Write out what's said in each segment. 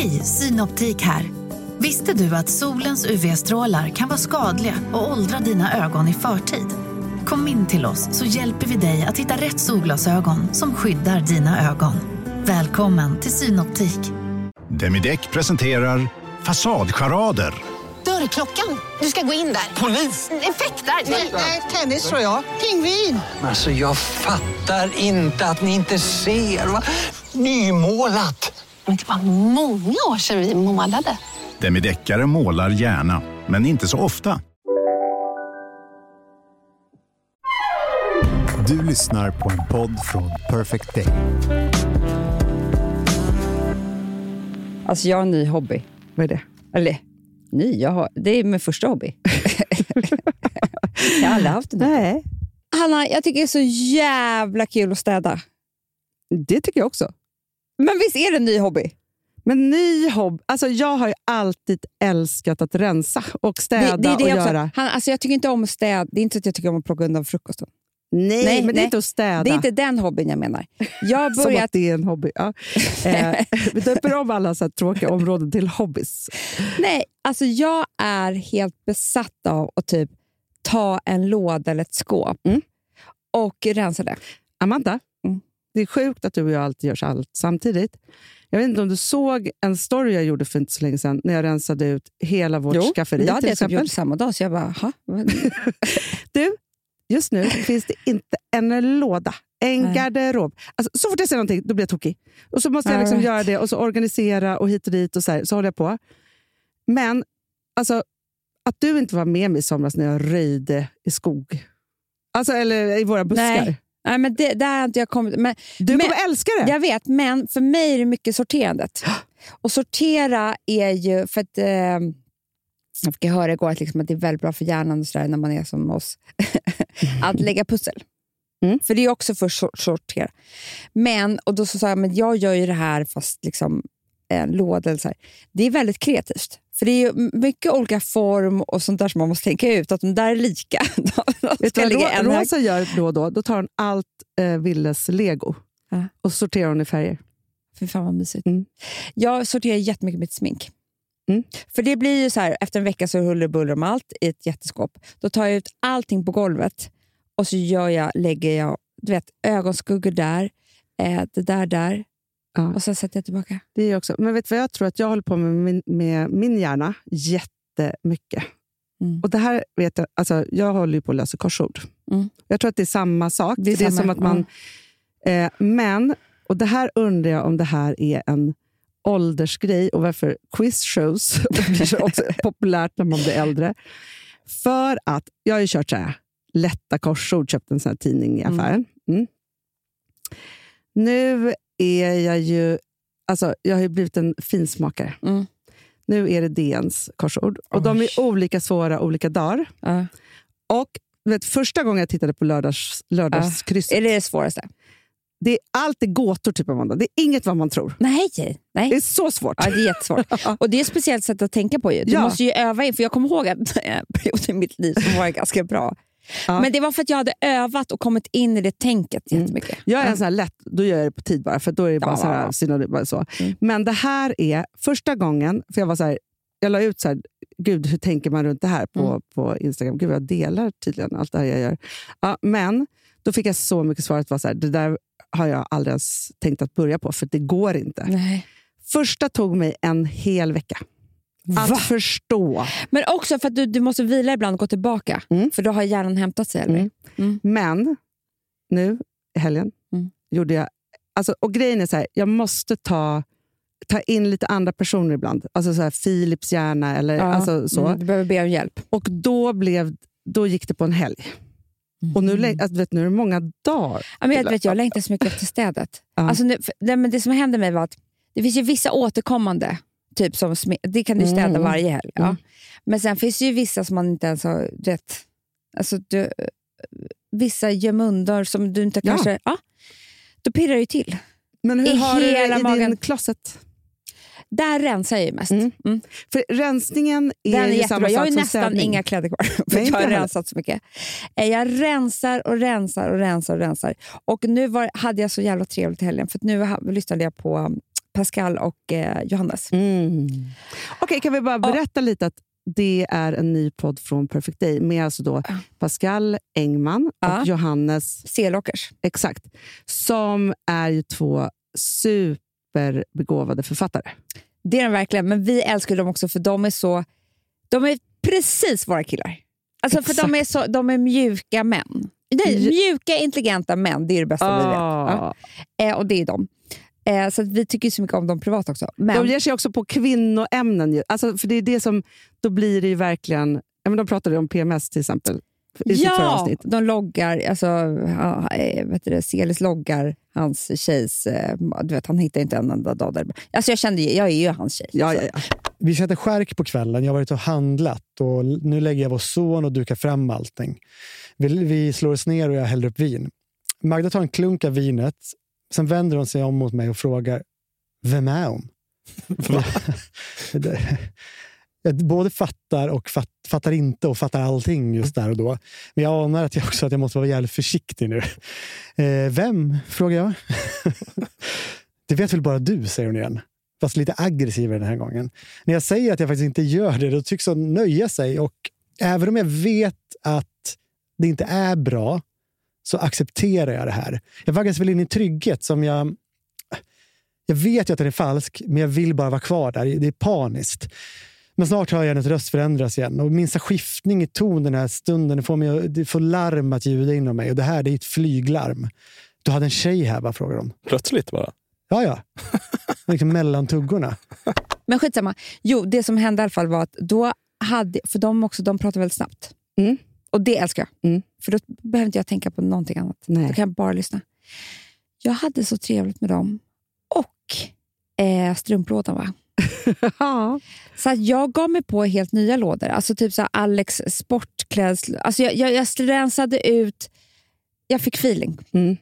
Hej, Synoptik här. Visste du att solens UV-strålar kan vara skadliga och åldra dina ögon i förtid? Kom in till oss så hjälper vi dig att hitta rätt solglasögon som skyddar dina ögon. Välkommen till Synoptik. Demideck presenterar Fasadcharader. Dörrklockan. Du ska gå in där. Polis? Effektar? Nej, tennis tror jag. Pingvin. Alltså jag fattar inte att ni inte ser. Va? Nymålat. Men det var många år sedan vi målade. Demideckare målar gärna, men inte så ofta. Du lyssnar på en podd från Perfect Day. Alltså jag har en ny hobby. Vad är det? Eller ny, jag har, det är min första hobby. jag har aldrig haft en Nej, Hanna, jag tycker det är så jävla kul att städa. det tycker jag också. Men visst är det en ny hobby? Men ny hobby. Alltså jag har ju alltid älskat att rensa och städa det, det det och också. göra. Han, alltså jag tycker inte om att städa. Det är inte så att jag tycker om att plocka undan frukosten. Nej, Nej, men det nej. är inte att städa. Det är inte den hobbyn jag menar. Jag har Som börjat... att det är en hobby. Ja. Eh, vi döper om alla så tråkiga områden till hobbys. Nej, alltså jag är helt besatt av att typ ta en låda eller ett skåp Mm. och rensa det. Amanda. Det är sjukt att du och jag alltid gör allt samtidigt. Jag vet inte om du såg en story jag gjorde för inte så länge sedan när jag rensade ut hela vårt skafferi det hade jag typ gjort samma dag, så jag bara, ha? Du, just nu finns det inte en låda, en Nej. garderob. Alltså, så fort jag ser någonting, då blir jag tokig. Och så måste jag liksom vet. göra det och så organisera och hit och dit och så, här, så håller jag på. Men alltså, att du inte var med mig i somras när jag röjde i skog. Alltså, eller i våra buskar. Nej. Nej, men det, där har inte jag kommit... Men, Du Men- kommer älska det! Jag vet, men för mig är det mycket sorterandet. Och sortera är ju... för att eh, Jag fick höra igår att, liksom, att det är väldigt bra för hjärnan och så när man är som oss. att lägga pussel. Mm. För det är också för att sor- sortera. Men, och då så sa jag, men jag gör ju det här fast liksom en låda. Eller så här. Det är väldigt kreativt. För det är mycket olika form och sånt där som man måste tänka ut. Att de där är lika. De ska ligga en Ro- här. Rosa gör då och då? Då tar hon allt eh, Willes lego Ja. och sorterar hon i färger. Fy fan vad mysigt. Mm. Jag sorterar jättemycket mitt smink. Mm. För det blir ju så här, efter en vecka så huller buller om allt i ett jätteskåp. Då tar jag ut allting på golvet och så gör jag, lägger jag du vet, ögonskuggor där, eh, det där där Ja. och sen sätter jag tillbaka. Det är också. Men vet du vad jag tror att jag håller på med min, med min hjärna jättemycket. Mm. Och det här vet jag, alltså jag håller ju på att lösa korsord. Mm. Jag tror att det är samma sak. Det är Det är, som att man, eh, men, och det här undrar jag om det här är en åldersgrej och varför quizshows blir så också populärt när man blir äldre. För att jag har ju kört så här, lätta korsord, köpt en sån här tidning i Mm. affären. Mm. Nu är jag ju, alltså jag har ju blivit en finsmakare. Mm. Nu är det DNs korsord. Och de Oj. är olika svåra olika dagar. Ja. Och vet, första gången jag tittade på lördags, lördagskrysset, Är det det svåraste? det är alltid gåtor typ av måndag. Det är inget vad man tror. Nej. Det Nej. är så svårt. Ja, det är jättesvårt. Och det är ett speciellt sätt att tänka på. Ju. Du Ja. måste ju öva in, för jag kommer ihåg att en period i mitt liv som var ganska bra. Ja. Men det var för att jag hade övat och kommit in i det tänket Mm. jättemycket. Jag är en sån här lätt, då gör jag det på tid bara, för då är det bara Ja. så här, synonym, bara så. Mm. Men det här är första gången, för jag var så här, jag la ut så här, gud hur tänker man runt det här på, Mm. på Instagram? Gud jag delar tydligen allt det här jag gör. Ja, men då fick jag så mycket svar att var så här, det där har jag aldrig ens tänkt att börja på, för det går inte. Nej. Första tog mig en hel vecka. Att Va? förstå. Men också för att du, du måste vila ibland och gå tillbaka. Mm. För då har hjärnan hämtat sig. Eller? Mm. Mm. Men nu i helgen Mm. gjorde jag... Alltså, och grejen är så här, jag måste ta, ta in lite andra personer ibland. Alltså så här, Philips hjärna eller Ja. alltså, så. Mm, du behöver be om hjälp. Och då, blev, då gick det på en helg. Och nu, alltså, vet, nu är det många dagar. Ja, men jag, vet, jag längtar så mycket efter städet. Ja. Alltså, nu, för, det, men det som hände mig var att det finns ju vissa återkommande, typ som det kan du städa Mm. varje helg. Ja. Mm. Men sen finns det ju vissa som man inte ens har... Vet, alltså, du, vissa gömundor som du inte Ja. kanske... Ja, då pirrar det ju till. Men hur I har du det i magen. din closet? Där rensar jag ju mest. Mm. Mm. För rensningen är Den är ju jättebra. samma Jag har sak ju nästan städning. inga kläder kvar, för Nej, jag har heller. rensat så mycket. Eh, Jag rensar och rensar och rensar och rensar. Och nu var, hade jag så jävla trevligt i helgen, för nu lyssnade jag på Pascal och eh, Johannes. Mm. Okej, kan vi bara berätta lite att det är en ny podd från Perfect Day med alltså då Ja. Pascal Engman Ja. och Johannes Selåkers. Exakt. Som är ju två superbegåvade författare. Det är de verkligen, men vi älskar dem också för de är så... De är precis våra killar. Alltså för de är, så, de är mjuka män. Nej, Ju- mjuka, intelligenta män, det är det bästa vi vet. Ja. Ah. Eh, och det är de. Eh, så att vi tycker så mycket om dem privat också. Men, De ger sig också på kvinnoämnen. Alltså, för det är det som, då blir det ju verkligen... Ja, men de pratade om PMS till exempel i sitt förra ja, avsnitt. de loggar, alltså, ja, eh, vet du det, Celis loggar hans tjejs... Eh, du vet, han hittar inte en enda dag där. Alltså jag kände jag är ju hans tjej. Ja, ja, ja. Vi äta skärk på kvällen. Jag har varit och handlat och nu lägger jag vår son och dukar fram allting. Vi, vi slår oss ner och jag häller upp vin. Magda tar en klunk av vinet. Sen vänder hon sig om mot mig och frågar Vem är hon? Jag både fattar och fatt, fattar inte och fattar allting just där och då. Men jag anar att jag också att jag måste vara jävligt försiktig nu. Eh, vem? frågar jag. det vet väl bara du, säger hon igen. Fast lite aggressivare den här gången. När jag säger att jag faktiskt inte gör det, då tycks hon nöja sig. Och även om jag vet att det inte är bra, så accepterar jag det här. Jag vaggas väl in i trygghet som jag... Jag vet ju att den är falsk, men jag vill bara vara kvar där. Det är paniskt. Men snart hör jag hennes röst förändras igen. Och minsta skiftning i ton den här stunden det får, mig, det får larm att ljuda inom mig. Och det här det är ett flyglarm. Du hade en tjej här, va? frågar de. Plötsligt bara. Ja, ja. liksom mellan tuggorna. Men skitsamma. Jo, det som hände i alla fall var att då hade, för de också, de pratar väldigt snabbt. Mm. Och det älskar jag. Mm. För då behöver inte jag tänka på någonting annat. Nej. Då kan jag bara lyssna. Jag hade så trevligt med dem. Och eh, strumplådan va? Ja. Så jag gav mig på helt nya lådor. Alltså typ så Alex sportklädsel. Alltså jag, jag, jag rensade ut. Jag fick feeling. Det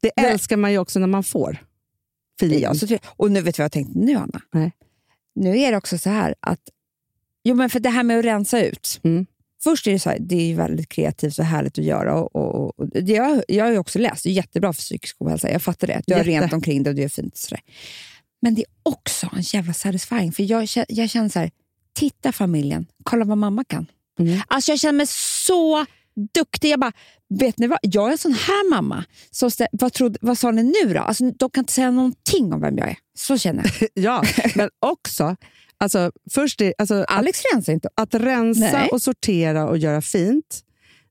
Det- älskar man ju också när man får. Feeling. jag så. Och nu vet du vad jag tänkte nu, Anna? Nej. Nu är det också så här att... Jo, men för det här med att rensa ut. Mm. Först är det så här, det är väldigt kreativt och härligt att göra. Och, och, och, det jag, jag har ju också läst, det är jättebra för psykisk ohälsa. Jag fattar det. Du har Jätte. rent omkring det och du är fint. Sådär. Men det är också en jävla satisfying. För jag, jag känner så här, titta familjen, kolla vad mamma kan. Mm. Alltså jag känner mig så duktig. Jag bara, vet ni vad? Jag är en sån här mamma. Så vad, trodde, vad sa ni nu då? Alltså, de kan inte säga någonting om vem jag är. Så känner jag. Ja, men också... Alltså, först är, alltså, att, Alex rensar inte. att rensa Nej. och sortera och göra fint,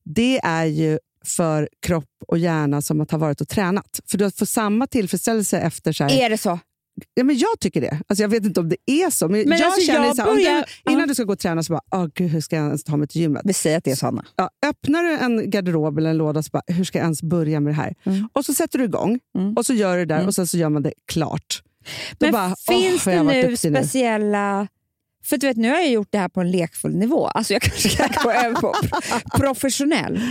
det är ju för kropp och hjärna som att ha varit och tränat. För du får samma tillfredsställelse efter... Så här, Är det så? Ja, men jag tycker det. Alltså, jag vet inte om det är så, men, Men jag alltså, känner jag så här, börjar- du, innan du ska gå och träna så bara, oh, gud, hur ska jag ens ta mig till gymmet? Vi säger att det är så, Anna. Ja, öppnar du en garderob eller en låda så bara, hur ska jag ens börja med det här? Mm. Och så sätter du igång Mm. och så gör du det där Mm. och sen så gör man det klart. Men bara, finns åh, det nu speciella... För du vet, nu har jag gjort det här på en lekfull nivå. Alltså jag kanske kan gå över på professionell.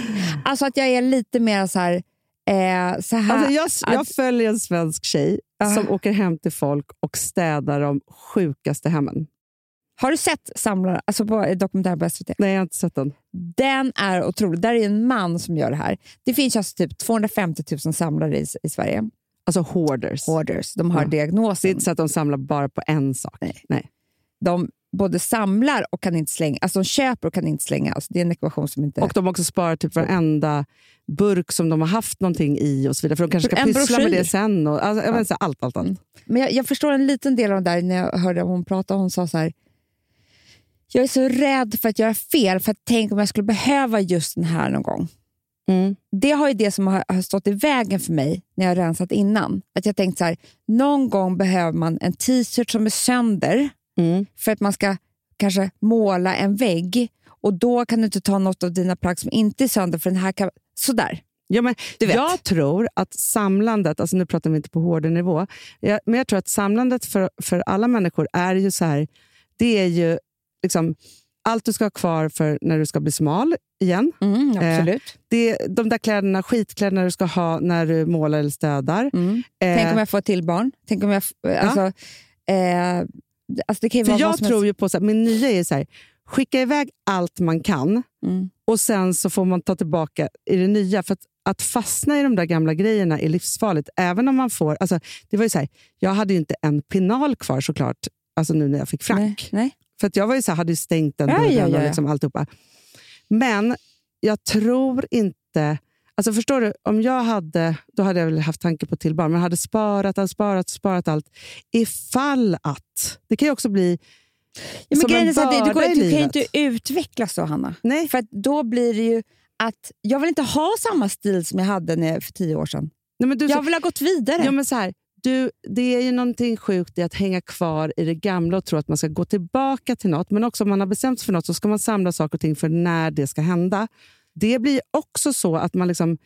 Alltså att jag är lite mer så här... Eh, så här Alltså jag, jag följer en svensk tjej Ja. som åker hem till folk och städar de sjukaste hemmen. Har du sett Samlare, alltså på dokumentär på SVT? Nej, jag har inte sett den. Den är otrolig. Där är en man som gör det här. Det finns alltså typ 250 000 samlare i, i Sverige. Alltså hoarders. Hoarders. De har Ja. Det är diagnosen. inte så att de samlar bara på en sak. Nej. Nej. De både samlar och kan inte slänga. Alltså de köper och kan inte slänga. Alltså det är en ekvation som inte... Och de också sparar typ varenda burk som de har haft någonting i och så vidare. För de kanske ska En pyssla med broschyr. det sen. Och, alltså, jag Ja. inte, allt, allt, allt. Mm. Men jag, jag förstår en liten del av det där när jag hörde hon prata. Hon sa så här. Jag är så rädd för att göra fel, för att tänk om jag skulle behöva just den här någon gång. Mm. Det har ju det som har, har stått i vägen för mig när jag har rensat innan. Att jag tänkt så här, någon gång behöver man en t-shirt som är sönder Mm. för att man ska kanske måla en vägg och då kan du inte ta något av dina plagg som inte är sönder för den här kan... Sådär. Ja, men jag tror att samlandet, alltså nu pratar vi inte på hård nivå, jag, men jag tror att samlandet för, för alla människor är ju så här, det är ju liksom allt du ska ha kvar för när du ska bli smal igen. Mm, absolut. Det är de där kläderna, skitkläderna du ska ha när du målar eller städar. Mm. Eh, Tänk om jag får till barn. Tänk om jag... f- Alltså, eh, alltså det kan för jag tror helst. ju på, så här, min nya är så här, skicka iväg allt man kan Mm. och sen så får man ta tillbaka i det nya. För att att fastna i de där gamla grejerna är livsfarligt. Även om man får... Alltså, det var ju så här, jag hade ju inte en pinal kvar såklart, alltså nu när jag fick Frank. Nej, nej. För jag var ju så här, hade stängt den dörren ja, ja, och ja. liksom alltihopa. Men jag tror inte... Alltså förstår du, om jag hade, då hade jag väl haft tanke på till barn, men hade sparat, allt, sparat, sparat allt. Ifall att. Det kan ju också bli Ja, som en det, du, börda går, i du kan ju livet. inte utvecklas så, Hanna. Nej. För då blir det ju att jag vill inte ha samma stil som jag hade när, för tio år sedan. Nej, du, Jag vill ha gått vidare. Ja, men så här, du, det är ju någonting sjukt i att hänga kvar i det gamla och tro att man ska gå tillbaka till något. Men också om man har bestämt sig för något så ska man samla saker och ting för när det ska hända. Det blir också så att man liksom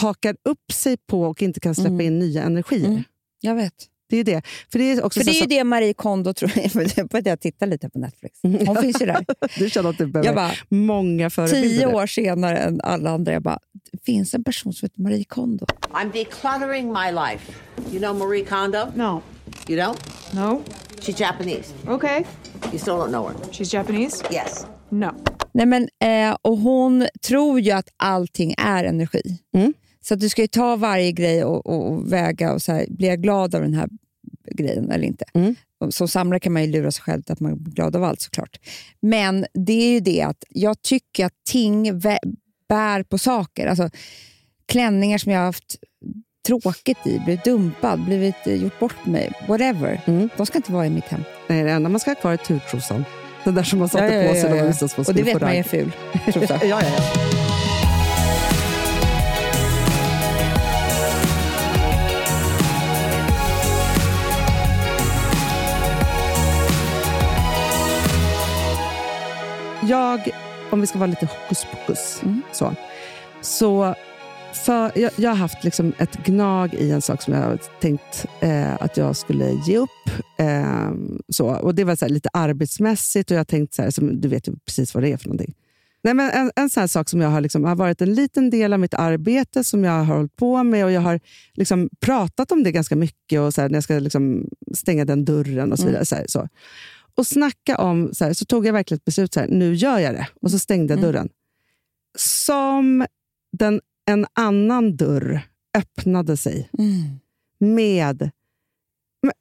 hakar upp sig på och inte kan släppa Mm. in nya energier. Mm. Jag vet. Det är det. För det är också För det så är ju det Marie Kondo tror jag. Jag började titta lite på Netflix. Hon finns ju där. Du känner att du behöver Jag bara, många förebilder. tio år senare än alla andra, jag bara, det finns en person som heter Marie Kondo. I'm decluttering my life. You know Marie Kondo? No. You don't? No. She's Japanese. Okay. You still don't know her? She's Japanese? Yes. No. Nej, men, eh, och hon tror ju att allting är energi. Mm. Så att du ska ju ta varje grej och, och, och väga och så här, blir jag glad av den här grejen eller inte? Mm. Som samlare kan man ju lura sig själv att man blir glad av allt såklart. Men det är ju det att jag tycker att ting bär på saker. Alltså, klänningar som jag har haft tråkigt i, blivit dumpad, blivit eh, gjort bort mig, whatever. Mm. De ska inte vara i mitt hem. Nej, det enda man ska ha kvar är turtrosan. Den där som man satte Ja, ja, på sig ja, när ja. man visste att man Och det skulle vet man är ful ja, ja, ja. Jag, om vi ska vara lite hokus pokus, Mm. så, så för, jag, jag har haft liksom ett gnag i en sak som jag har tänkt eh, att jag skulle ge upp. Eh, så. Och Det var så lite arbetsmässigt och jag har tänkt, så här, som, du vet ju precis vad det är för någonting. Nej, men en, en sån sak som jag har, liksom, har varit en liten del av mitt arbete som jag har hållit på med och jag har liksom pratat om det ganska mycket och så här, när jag ska liksom stänga den dörren och så vidare. Så här, så. Och snacka om, så, här, så tog jag verkligen ett beslut, så här, nu gör jag det. Och så stängde jag dörren. Som den, en annan dörr öppnade sig Mm. med,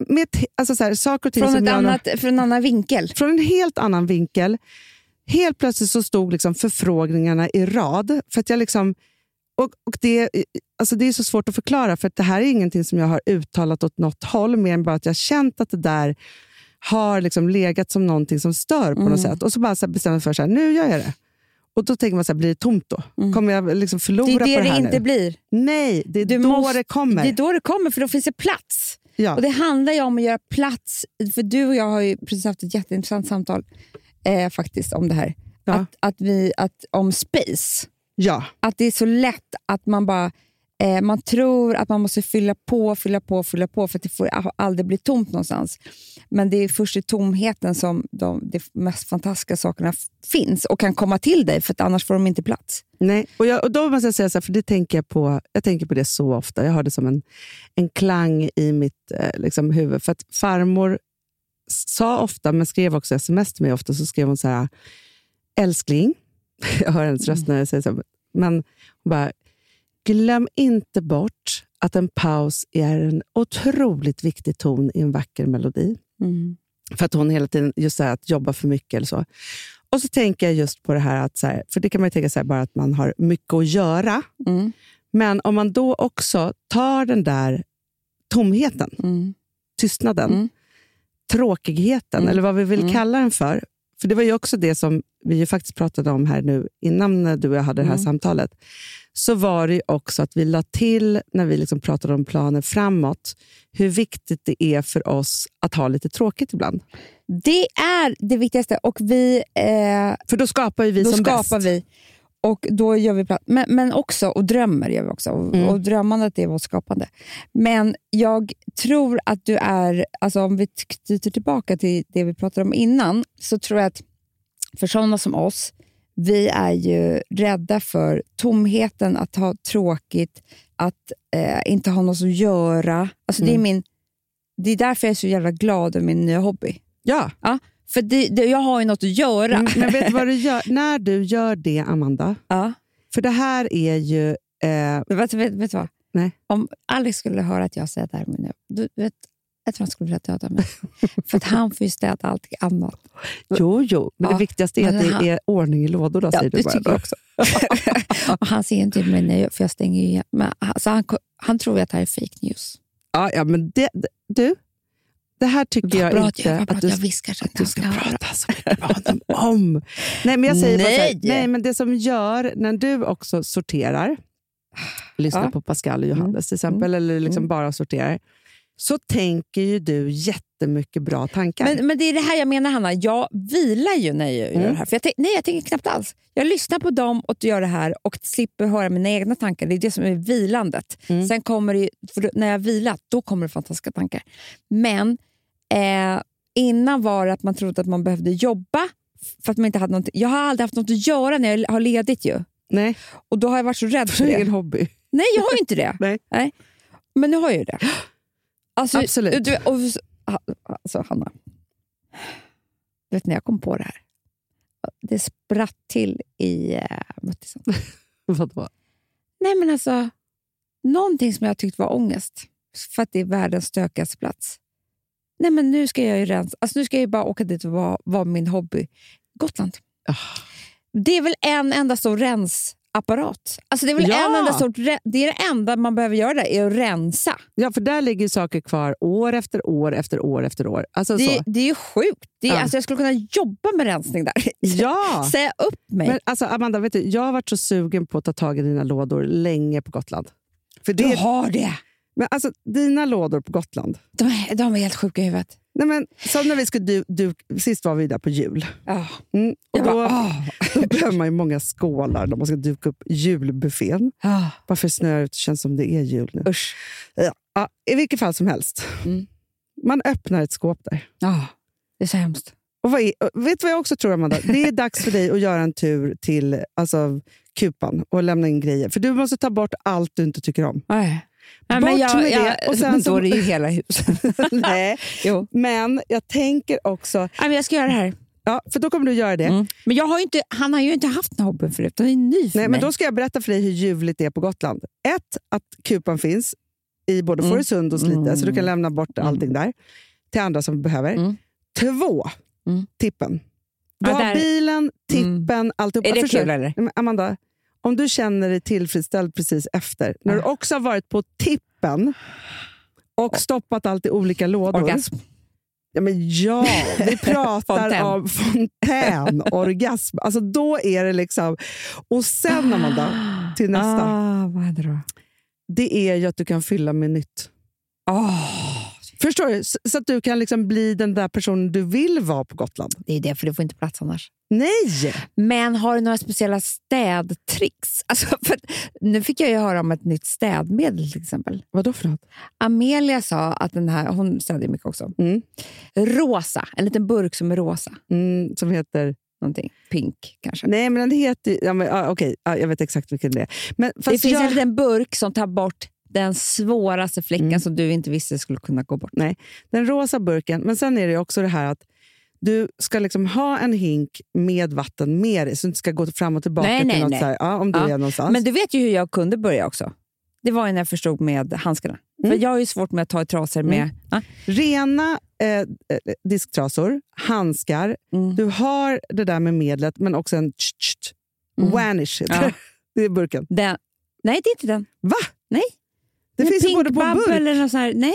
med, alltså så här, saker och ting Från, som ett annat, från en annan vinkel. från en helt annan vinkel. Helt plötsligt så stod liksom förfrågningarna i rad. För att jag liksom, och, och det, alltså det är så svårt att förklara, för att det här är ingenting som jag har uttalat åt något håll, mer än bara att jag har känt att det där har liksom legat som någonting som stör på Mm. något sätt. Och så bara så här bestämmer jag för här, nu gör jag det. Och då tänker man, så här, blir det tomt då? Kommer jag liksom förlora Mm. Det är det på det det här inte nu? blir. Nej, det är Du då måste- det kommer. Det är då det kommer, för då finns det plats. ja. Och Det handlar ju om att göra plats. För Du och jag har ju precis haft ett jätteintressant samtal eh, faktiskt om det här. Ja. Att, att vi, att, om space. ja. Att det är så lätt att man bara eh, man tror att man måste fylla på, fylla på, fylla på för att det får aldrig bli tomt någonstans. Men det är först i tomheten som de, de mest fantastiska sakerna finns och kan komma till dig, för att annars får de inte plats. Nej, och, jag, och då måste jag säga så här, för det tänker jag på. Jag tänker på det så ofta. Jag har det som en, en klang i mitt eh, liksom, huvud. För att farmor sa ofta, men skrev också sms till mig ofta, så skrev hon så här, älskling, jag hör hennes röst när jag säger så, men hon bara, glöm inte bort att en paus är en otroligt viktig ton i en vacker melodi. För att hon hela tiden, just här, att jobba för mycket eller så. Och så tänker jag just på det här, att så här, för det kan man ju tänka här, bara att man har mycket att göra. Mm. Men om man då också tar den där tomheten, Mm. tystnaden, Mm. tråkigheten, Mm. eller vad vi vill Mm. kalla den för. För det var ju också det som vi ju faktiskt pratade om här nu innan du och jag hade det här Mm. samtalet. Så var det ju också att vi la till, när vi liksom pratade om planer framåt, hur viktigt det är för oss att ha lite tråkigt ibland. Det är det viktigaste. Och vi, eh, För då skapar vi då som skapar bäst. vi. Och då gör vi plats. Men, men också, och drömmer gör vi också. Och, Mm. och drömmandet är vårt skapande. Men jag tror att du är, alltså om vi knyter tillbaka till det vi pratade om innan, så tror jag att för sådana som oss, vi är ju rädda för tomheten, att ha tråkigt, att eh, inte ha något att göra. Alltså det, är Mm. min, det är därför jag är så jävla glad över min nya hobby. Ja, Ja, för det, det, jag har ju något att göra. Mm, men vet du vad du gör? När du gör det, Amanda, Ja. för det här är ju Eh, Men vet, vet, vet du vad? Nej. Om Alex skulle höra att jag säger det här nu, du vet, jag tror han skulle vilja döda mig. För att han får ju städa allting annat. jo, jo, men Ja, det viktigaste är men att det är ordning i lådorna, Ja, säger du det bara. tycker jag också. och han ser inte mig nu, för jag stänger ju igen. Men, alltså, han, han tror att det här är fake news. Ja, ja, men det, du, det här tycker jag bra inte att att du, att du ska prata så mycket med honom om. Nej, men jag säger bara så här, Nej. nej, men det som gör när du också sorterar, lyssnar Ja. på Pascal och Johannes till exempel, eller liksom Mm. bara sorterar, så tänker ju du jättemycket bra tankar. Men, men det är det här jag menar, Hanna. Jag vilar ju när jag gör Mm. det här. För jag nej, jag tänker knappt alls. Jag lyssnar på dem och gör det här och slipper höra mina egna tankar. Det är det som är vilandet. Mm. Sen kommer det, när jag har vilat, då kommer det fantastiska tankar. Men eh, innan var det att man trodde att man behövde jobba för att man inte hade något. Jag har aldrig haft något att göra när jag har ledigt ju. nej, Och då har jag varit så rädd för det. egen hobby. Nej, jag har ju inte det. Nej. Men nu har jag ju det. Alltså, Absolut. Du, och, alltså, Hanna. Du vet när jag kom på det här. Det spratt till i uh, muttisen. Vadå? Nej men alltså, någonting som jag tyckte var ångest. För att det är världens stökigaste plats. Nej men nu ska jag ju rensa. Alltså, nu ska jag bara åka dit och vara, vara min hobby. Gotland. Ah. Det är väl en enda stor rensapparat. Alltså, det, är väl Ja. en enda stort, re- det är det enda man behöver göra där, är att rensa. Ja, för där ligger saker kvar år efter år efter år efter år. Alltså, Det, så. det är ju sjukt. Det är, Ja. alltså, jag skulle kunna jobba med rensning där. Ja! Säga upp mig. Men alltså, Amanda, vet du, jag har varit så sugen på att ta tag i dina lådor länge på Gotland. För du det, har det. men alltså, dina lådor på Gotland. De de är helt sjuka i huvudet. Nej, men, som när vi skulle du, du, sist var vi där på jul. Ja. Mm, och Jag då, bara, åh. då behöver man ju många skålar när man ska duka upp julbuffén. Ah, Bara för snöret det känns som det är jul nu. usch. Ja, I vilket fall som helst. Mm. Man öppnar ett skåp där. Ja, det är så hemskt. Och är, vet du vad jag också tror, Amanda? Det är dags för dig att göra en tur till alltså, Kupan och lämna in grejer. För du måste ta bort allt du inte tycker om. Nej. Nej, Bort men jag, med jag, det, och sen så- då är det ju hela huset. Nej, jo. men jag tänker också... Nej, men jag ska göra det här. Ja, för då kommer du göra det. Mm. Men jag har inte, han har ju inte haft en hobby förut. Han är ny för Nej, mig. men då ska jag berätta för dig hur ljuvligt det är på Gotland. Ett, att Kupan finns i både Mm. Fårösund och Slite, Mm. så du kan lämna bort allting där till andra som behöver. Mm. Två, Mm. tippen. Du Ja, har där- bilen, tippen, alltihop. Är det kul eller? Amanda, om du känner dig tillfredsställd precis efter, när du Ja. också har varit på tippen och stoppat allt i olika lådor. Orgasm. Ja, men ja, vi pratar Fontän. om fontänorgasm. Alltså då är det liksom... Och sen, Amanda, till nästa. Ah, vad händer då? Det är ju att du kan fylla med nytt. Oh, Förstår du? Så, så att du kan liksom bli den där personen du vill vara på Gotland. det är det, för det får inte plats annars. Nej! Men har du några speciella städtricks? Alltså, för nu fick jag ju höra om ett nytt städmedel till exempel. Vad då för något? Amelia sa att den här, hon städar mycket också. Mm. Rosa, en liten burk som är rosa. Mm, som heter... Någonting. Pink kanske. Nej, men den heter... Ja, men, ja, okej, ja, jag vet exakt vilken det är. Men, det finns jag, en liten burk som tar bort den svåraste fläcken Mm. som du inte visste skulle kunna gå bort. Nej, den rosa burken. Men sen är det också det här att du ska liksom ha en hink med vatten med dig, så du inte ska gå fram och tillbaka Nej, till nej, något nej. Så här, ja, om du Ja. är någonstans. Men du vet ju hur jag kunde börja också. Det var när jag förstod med handskarna. Mm. För jag har ju svårt med att ta i trasor med... Ja. Rena eh, eh, disktrasor, handskar, Mm. du har det där med medlet, men också en tsch, tsch. Mm. Vanish Ja. Det är burken. Den, nej, det är inte den. Va? Nej. Det finns ju både på burk. eller något sånt här. Nej,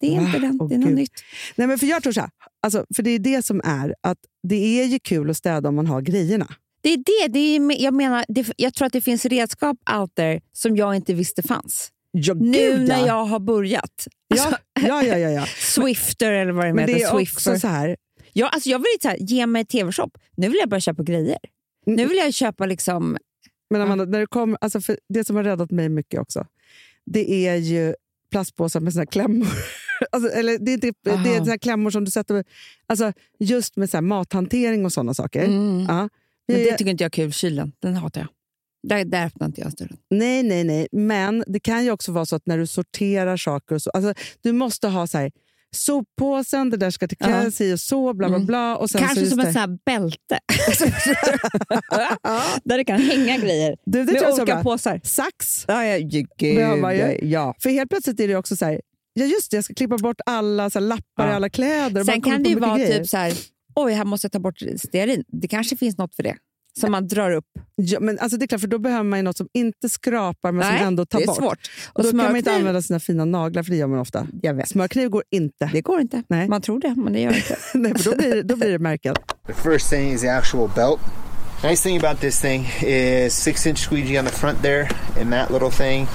det är inte den. Åh, Det är något Gud. nytt. Nej, men för jag tror så här, alltså, för det är det som är, att det är ju kul att städa om man har grejerna. Det är det. det är, jag, menar, det, jag tror att det finns redskap out there som jag inte visste fanns. Ja, Nu gud, när ja. jag har börjat. Alltså, Ja, ja, ja, ja. Swifter eller vad det Men det heter. är Swiffer. också så här, Ja, alltså jag vill inte så här, ge mig tv-shop. Nu vill jag börja köpa grejer. Mm. Nu vill jag köpa liksom... Men Amanda, när det, kommer, alltså för det som har räddat mig mycket också, det är ju plastpåsar med såna klämmor. Alltså, eller det är, inte, det är såna klämmor som du sätter... Alltså, just med så mathantering och såna saker. Mm. Ja. Men det tycker inte jag är kul. Kylen, den hatar jag. Där, där öppnar inte jag dörren. Nej, nej, nej. Men det kan ju också vara så att när du sorterar saker... Och så, alltså, du måste ha så här, soppåsen, det där ska till klä sig och så, bla bla Mm. bla. Och sen så Kanske just som ett här bälte. Där det kan hänga grejer. Du, det med så olika bra. påsar. Sax. Ja, ja, gud, ja. För helt plötsligt är det också så här, ja just det, jag ska klippa bort alla så här, lappar i alla kläder. bara Sen kan det ju vara grejer. typ så här, oj, här måste jag ta bort stearin. Det kanske finns något för det. Som man drar upp. Ja, men alltså det är klart, för då behöver man ju något som inte skrapar men Nej, som ändå tar det är bort. svårt. Och då kan man inte använda sina fina naglar, för det gör man ofta. Jag vet. Smörkniv går inte. Det går inte. Nej. Man tror det, men det gör inte. Nej, för då blir, det- då blir det märken. The first thing is the actual belt. Nice thing about this thing is six inch squeegee on the front there and that little thing.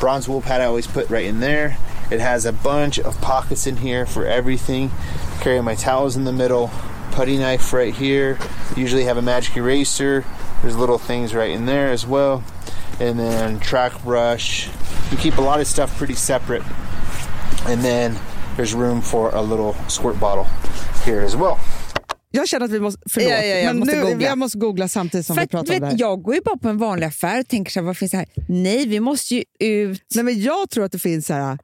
Bronze wool pad I always put right in there. It has a bunch of pockets in here for everything. Carry my towels in the middle, putty knife right here. Usually have a magic eraser. There's little things right in there as well. And then track brush. You keep a lot of stuff pretty separate. And then there's room for a little squirt bottle here as well. Jag känner att vi måste... Förlåt, Ja, ja, jag men måste nu, googla. jag måste googla samtidigt som För vi pratar du om det här. jag går ju bara på en vanlig affär och tänker så här, vad finns det här? Nej, vi måste ju ut. Nej, men jag tror att det finns så här,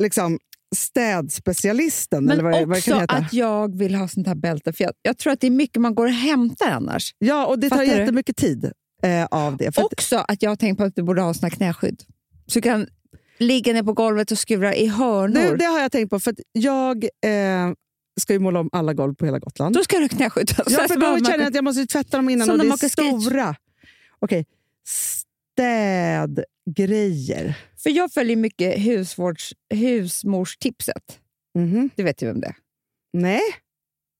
liksom, städspecialisten. Men eller vad, vad också kan heta. att jag vill ha sånt här bälte. För jag, jag tror att det är mycket man går och hämtar annars. Ja, och det tar Fattar du? jättemycket tid eh, av det. För att, Också att jag har tänkt på att du borde ha såna knäskydd. Så du kan ligga ner på golvet och skura i hörnor. det, det har jag tänkt på, för att jag eh, ska ju måla om alla golv på hela Gotland. Då ska du ha knäskydd. Ja, att för då känner jag att jag måste tvätta dem innan Som och det är stora. Okej, städgrejer. För jag följer mycket husvårds, husmorstipset. Mhm. Du vet ju vem det är. Nej?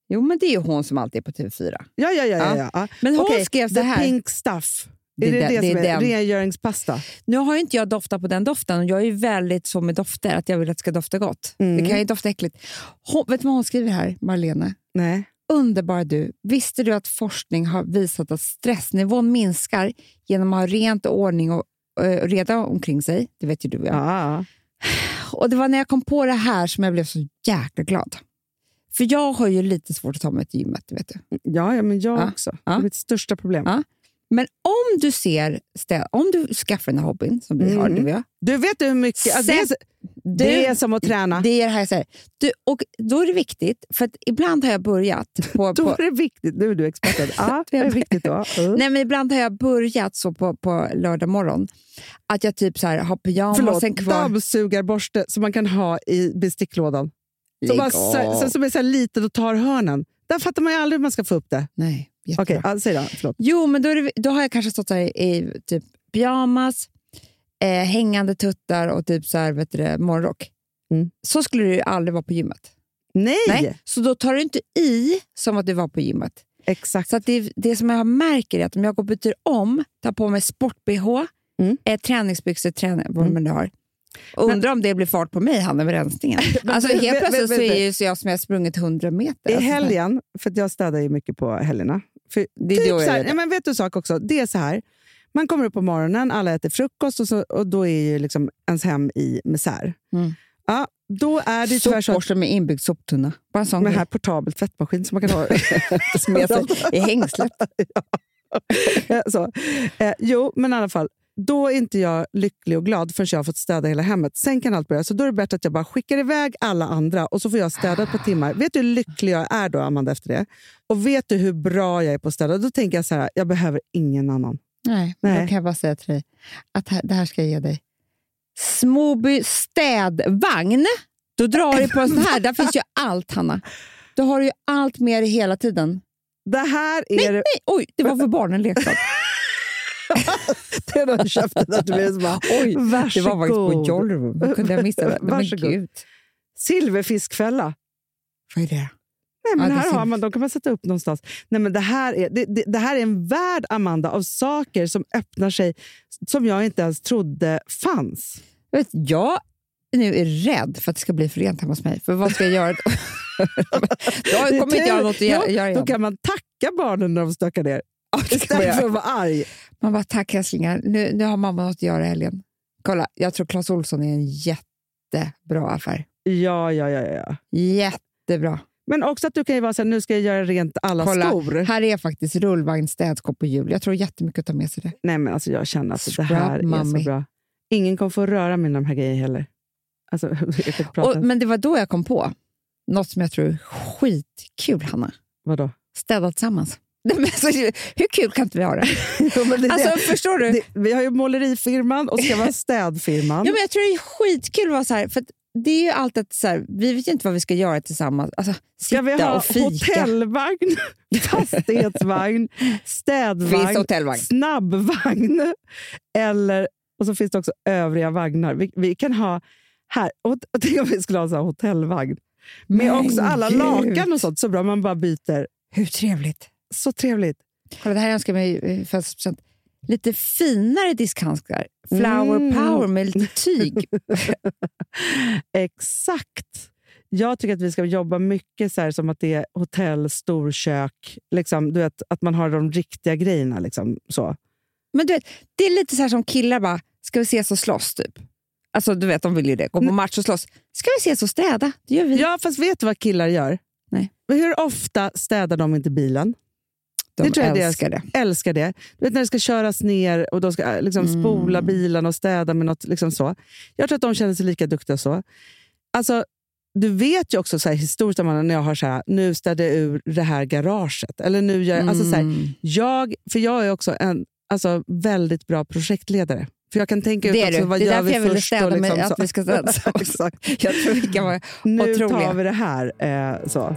Jo, men det är ju hon som alltid är på TV4. Ja, ja, ja. ja, Ja. ja. ja. Men hon Okej, skrev så the här. pink stuff. Det är det den- det, det som är är rengöringspasta? Nu har ju inte jag doftat på den doften och jag är ju väldigt så med dofter att jag vill att det ska dofta gott. Mm. Det kan ju dofta äckligt. Hon, vet du vad hon skriver här, Marlene? Nej. Underbar du. Visste du att forskning har visat att stressnivån minskar genom att ha rent och ordning och reda omkring sig? Det vet ju du och jag. Ja. Och Det var när jag kom på det här som jag blev så jäkla glad. För jag har ju lite svårt att ta mig till gymmet. Vet du. Ja, ja, men jag Ja. också. Ja. Det är mitt största problem. Ja. Men om du ser om du skaffar den här hobbyn som vi har, Mm. du och jag, Du vet hur mycket... Alltså, det, är, det är som att träna. Det är det här jag säger. Du, och då är det viktigt, för ibland har jag börjat på... då på är det viktigt. Nu är du experten. Ja, det är viktigt då. Uh. nej, men ibland har jag börjat så på, på lördag morgon att jag typ så här har pyjamasen Förlåt, kvar. dammsugarborste som man kan ha i besticklådan. Som, bara, så, som är så liten och tar hörnen. Där fattar man ju aldrig hur man ska få upp det. Nej. Okej, okay, säg då. Förlåt. Jo, men då, det, då har jag kanske stått här i typ pyjamas, eh, hängande tuttar och typ så här, vet du, det, morgonrock. Mm. Så skulle du ju aldrig vara på gymmet. Nej! Nej. Så då tar du inte i som att du var på gymmet. Exakt. Så att det, det som jag märker är att om jag går och byter om, tar på mig sport-bh, Mm. eh, träningsbyxor, träning, vad man nu har. Undrar om det blir fart på mig, han över rensningen. alltså, helt plötsligt så är vet- ju så jag som jag har sprungit 100 meter. I Alltså, helgen, för jag städar ju mycket på helgerna. För Det är typ då jag så här, ja, men vet du en sak också? Det är så här, man kommer upp på morgonen, alla äter frukost och, så, och då är ju liksom ens hem i misär. Mm. Ja, då är det tyvärr så att med inbyggd soptunna. Bara en sån med här portabel tvättmaskin som man kan ha med sig i hängslet. Ja, så. Eh, jo, men i alla fall. Då är inte jag lycklig och glad förrän jag har fått städa hela hemmet. Sen kan allt börja. Så då är det bättre att jag bara skickar iväg alla andra och så får jag städa ett par timmar. Vet du hur lycklig jag är då, Amanda, efter det? Och vet du hur bra jag är på att städa? Då tänker jag så här, jag behöver ingen annan. Nej, Nej. då kan jag bara säga till dig att det här ska jag ge dig. Smoby städvagn. Då drar du på en sån här. Där finns ju allt, Hanna. Då har du ju allt med dig hela tiden. Det här är... Nej, nej, oj, det var för barnen leksak. det är någon köpte mig som bara, Oj, varsågod. det var faktiskt på Jollerum. Hur kunde jag missa det? Men gud. Silverfiskfälla. Vad är det? Nej, men Ja, här har man, de kan man sätta upp någonstans. Nej, men det, här är, det, det, det här är en värld, Amanda, av saker som öppnar sig som jag inte ens trodde fanns. Jag, vet, jag nu är rädd för att det ska bli för rent hemma hos mig. För vad ska jag göra då? kommer inte jag ha något att göra, göra Då kan man tacka barnen när de stökar ner. Ja, Istället för att vara arg. Man bara, tack älsklingar, nu, nu har mamma något att göra i helgen. Kolla, jag tror Clas Ohlson är en jättebra affär. Ja, ja, ja, ja. Jättebra. Men också att du kan ju vara så här, nu ska jag göra rent alla Kolla, skor. här är faktiskt rullvagn, städskåp och hjul. Jag tror jättemycket att ta med sig det. Nej, men alltså jag känner att det Scrub här är mommy. så bra. Ingen kommer få röra mig med de här grejerna heller. Alltså. Och, men det var då jag kom på något som jag tror är skitkul, Hanna. Vadå? Städa tillsammans. Men alltså, hur kul kan inte vi ha det? Men det- alltså, förstår du? Det, vi har ju målerifirman och ska vara städfirman. Ja, men jag tror det är skitkul att vara så här, för det är ju alltid så här, vi vet inte vad vi ska göra tillsammans. Alltså, Ska vi ha hotellvagn, fastighetsvagn, städvagn, hotellvagn? snabbvagn eller, och så finns det också övriga vagnar. Vi, vi kan ha här, och, och tänk om vi skulle ha här hotellvagn med Men också alla gud. lakan och sånt. Så bra, man bara byter. Hur trevligt? Så trevligt. Kolla, det här önskar jag mig i födelsedagspresent. Lite finare diskhandskar. Flower Mm. power med lite tyg. Exakt. Jag tycker att vi ska jobba mycket så här, som att det är hotell, storkök. Liksom, du vet, att man har de riktiga grejerna. Liksom, så. Men du vet, det är lite så här som killar bara, ska vi ses och slåss typ? Alltså du vet, de vill ju det. Gå på match och slåss. Ska vi ses och städa? Det gör vi. Ja, fast vet du vad killar gör? Nej. Hur ofta städar de inte bilen? De tror jag älskar det. Älskar det. Du vet när det ska köras ner och de ska äh, liksom, Mm. spola bilen och städa med något. Liksom så. Jag tror att de känner sig lika duktiga så. Alltså, du vet ju också så här, historiskt när jag har så här, nu städar jag ur det här garaget. Eller nu gör jag, alltså, så Mm. här, jag, för jag är också en alltså, väldigt bra projektledare. För jag kan tänka ut Det är också, vad Det är gör vi jag ville först städa och liksom att vi ska städa. Jag tror vi kan vara Nu otroliga. tar vi det här. Eh, så.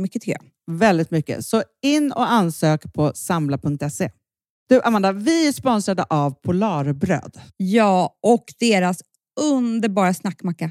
mycket tycker jag. Väldigt mycket. Så in och ansök på samla.se. Du Amanda, vi är sponsrade av Polarbröd. Ja, och deras underbara snackmacka.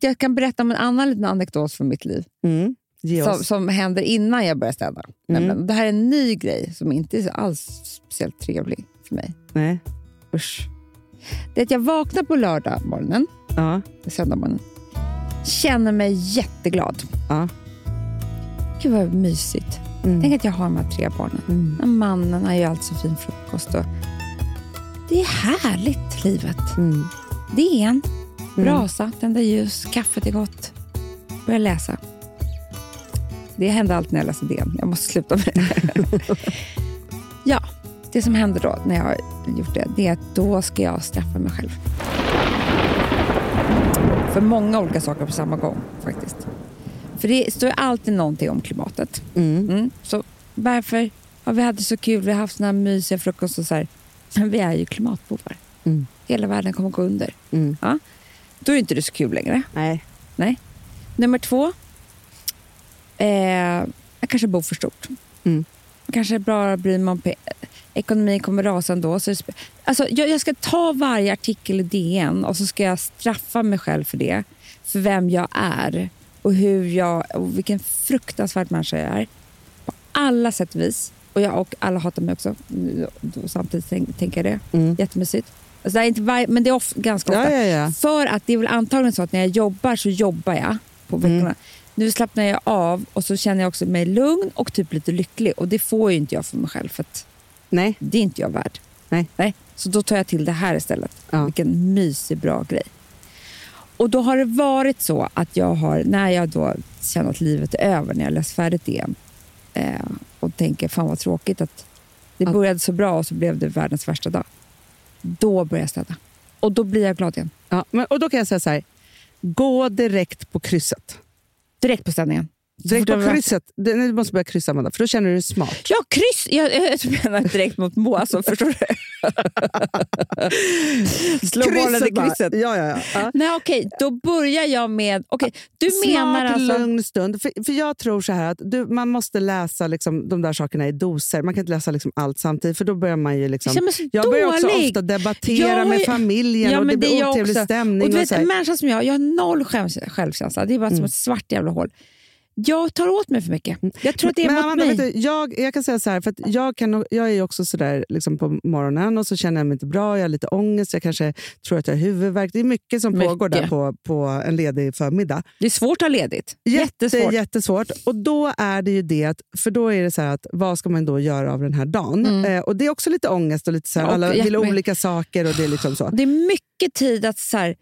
Jag kan berätta om en annan liten anekdot från mitt liv. Mm. Som, som händer innan jag börjar städa. Nämligen, Det här är en ny grej som inte är alls speciellt trevlig för mig. Nej. Usch. Det är att jag vaknar på lördag morgonen, Ja. söndag morgonen, känner mig jätteglad. Ja. Gud vad mysigt. Mm. Tänk att jag har de här tre barnen. Mm. Mannen har ju alltid så fin frukost. Och det är härligt, livet. Mm. Det är en brasa, tända ljus, kaffet är gott. Börja läsa. Det händer alltid när jag läser DN. Jag måste sluta med det. ja, det som händer då när jag har gjort det, det är att då ska jag straffa mig själv. För många olika saker på samma gång faktiskt. För det står ju alltid någonting om klimatet. Mm. Så varför har vi haft det så kul? Vi har haft såna här mysiga frukost och så här. Men vi är ju klimatbovar. Mm. Hela världen kommer gå under. Ja? Då är inte det så kul längre. Nej. Nej. Nummer två. Eh, jag kanske bor för stort. Mm. Kanske bara bryr mig om pe- ekonomin kommer rasa ändå. Så alltså, jag, jag ska ta varje artikel i DN och så ska jag straffa mig själv för det. För vem jag är och, hur jag, och vilken fruktansvärd människa jag är. På alla sätt och vis. Och, jag, och alla hatar mig också. Samtidigt tänk, tänker jag det. Mm. Jättemysigt. Alltså, det inte varje, men det är of, ganska ofta. Ja, ja, ja. För att det är väl antagligen så att när jag jobbar så jobbar jag på veckorna. Mm. Nu slappnar jag av och så känner jag också mig lugn och typ lite lycklig. Och det får ju inte jag för mig själv för Nej. det är inte jag värd. Nej. Nej. Så då tar jag till det här istället. Ja. Vilken mysig, bra grej. Och då har det varit så att jag har, när jag då känner att livet är över, när jag läst färdigt igen eh, och tänker fan vad tråkigt att det började så bra och så blev det världens värsta dag. Då börjar jag städa. Och då blir jag glad igen. Ja, men, och då kan jag säga så här. Gå direkt på krysset. Direkt på städningen. Direkt på krysset. Du måste börja kryssa, Amanda, för då känner du dig smart. Ja, kryss! Jag, jag menar direkt mot Moa, alltså, förstår du? Slå bara. krysset. Ja, ja, ja. Nej, okej, då börjar jag med... Okej, du menar Smart, alltså... lugn stund. För, för Jag tror så här att du, man måste läsa liksom, de där sakerna i doser. Man kan inte läsa liksom allt samtidigt, för då börjar man ju... Liksom, Jag jag börjar också ofta debattera Jag med familjen Ja, och det blir otrevlig stämning. Och du och vet, här. en människa som jag, jag har noll själv, självkänsla. Det är bara som ett svart jävla hål. Jag tar åt mig för mycket. Jag tror att det är Men mot Amanda, mig. vet du, jag, jag kan säga så här, för jag, kan, jag är också sådär liksom på morgonen och så känner jag mig inte bra, jag har lite ångest, jag kanske tror att jag har huvudvärk. Det är mycket som Mycket. pågår där på, på en ledig förmiddag. Det är svårt att ha ledigt. Jätte, Jättesvårt. jättesvårt. Och då är det ju det att, för då är det så att vad ska man då göra av den här dagen? Eh, och det är också lite ångest och lite så här, Mm. Alla vill olika saker och det är liksom så. Det är mycket tid att så här,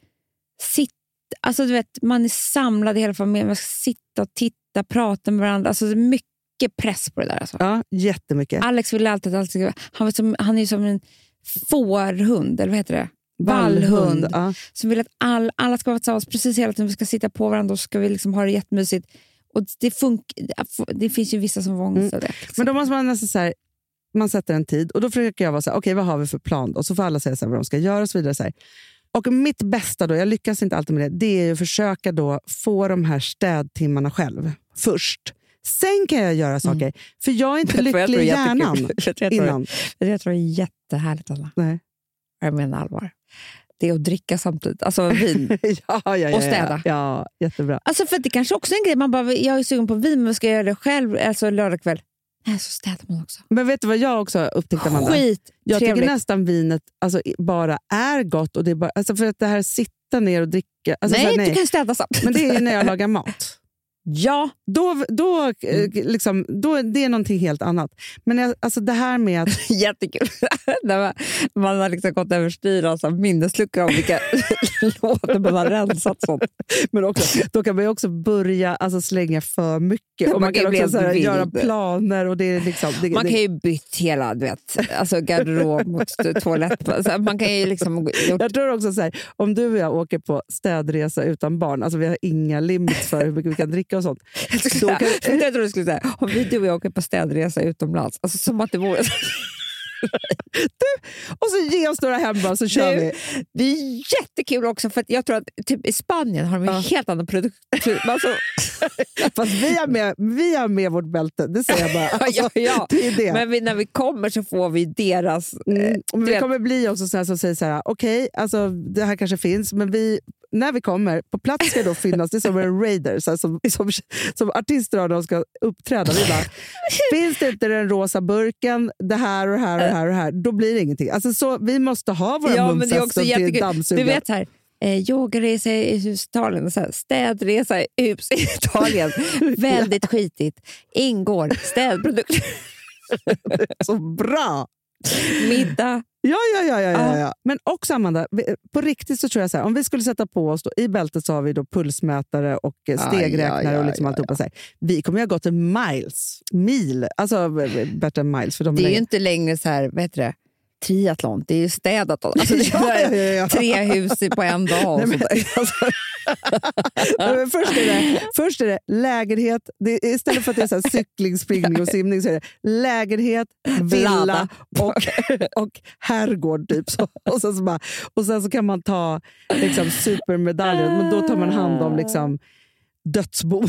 sitta... Alltså, du vet, man är samlad i hela familjen. Man ska sitta och titta, prata med varandra. Alltså, det är mycket press på det där. Alltså. Ja, jättemycket. Alex vill alltid att allt ska... Han, som, han är ju som en fårhund, eller vad heter det? Vallhund, ja. Som vill att all, alla ska vara tillsammans precis hela tiden. Vi ska sitta på varandra och ska vi liksom ha det jättemysigt. Och det, det finns ju vissa som får ångest av det. liksom. Men då måste man nästan så här, man sätter en tid och då försöker jag vara så här, okej vad har vi för plan? då? Och så får alla säga så här, vad de ska göra och så vidare. Så här. Och mitt bästa då, jag lyckas inte alltid med det, det är att försöka då få de här städtimmarna själv först. Sen kan jag göra saker, för jag är inte lycklig i hjärnan jag tror innan. Jag tror det är jättehärligt, alla. Nej. Jag menar allvar. Det är att dricka samtidigt. Alltså vin. ja, ja, ja, Och städa. Ja, jättebra. Alltså för det kanske också är en grej. Man bara, jag är sugen på vin, men ska jag göra det själv alltså lördag kväll? Nej, så städar man också. Men vet du vad jag också har upptäckt, Amanda? Skit Jag tycker nästan vinet alltså, bara är gott. Och det bara, alltså, för att det här sitta ner och dricka... Alltså, nej, här, du kan städa samtidigt. Men det är när jag lagar mat. Ja. Då, då, eh, Mm. liksom, då, det är någonting helt annat. Men jag, alltså det här med att... Jättekul. Man, man har liksom gått överstyr alltså, minnesluckor om vilka låtar man har rensat. Sånt. Men också, då kan man också börja alltså, slänga för mycket. Och Man man, kan kan också så här, göra planer. Och det liksom, det, Man det, kan ju bytt hela du vet, alltså garderob mot toalett. Alltså, man kan ju liksom gjort Jag tror också så här, om du och jag åker på städresa utan barn, alltså vi har inga limits för hur mycket vi kan dricka och sånt. Då kan, jag trodde du skulle säga, om vi du och jag åker på städresa utomlands, alltså som att det vore... och så ge oss några hem bara, så kör Det- vi. Det är jättekul också, för jag tror att typ i Spanien har de en helt annan produkt. Alltså, Fast vi har med, vi har med vårt bälte, det säger jag bara. Alltså, ja, ja. Det det. Men vi, när vi kommer så får vi deras... Mm. eh, du vi vet- kommer bli också sådana som säger så här, okej, alltså, det här kanske finns, men vi, när vi kommer, på plats ska det då finnas, det är som en raider, så här, som, som, som artister har när de ska uppträda. Vi bara, finns det inte den rosa burken, det här och det här och det här, och här då blir det ingenting. Alltså, så, vi måste ha våra Ja, munfästen till jättekul. dammsugaren. Du vet här, eh, yogaresa i Italien, så här, städresa i hus i Italien. Väldigt skitigt. Ingår städprodukter. så bra! Middag, Ja, ja, ja. ja, ja, Ja. Men också Amanda, vi- på riktigt så tror jag så här, om vi skulle sätta på oss, då, i bältet så har vi då pulsmätare och eh, stegräknare ja, ja, och liksom alltihopa. Så här. Vi kommer ju ha gått en miles, mil, alltså b- bättre än miles. För de Det är ju inte längre så här, vad heter det? Triathlon, det är ju städaton. Alltså, det är Ja, ja, ja, tre hus på en dag. Och Nej, men, alltså, Nej, först, är det, först är det lägenhet, det istället för att det är så här cykling, springning och simning så är det lägenhet, villa och, och herrgård. Typ. Så, och, sen så bara, och sen så kan man ta liksom, supermedaljen, men då tar man hand om liksom, dödsbo.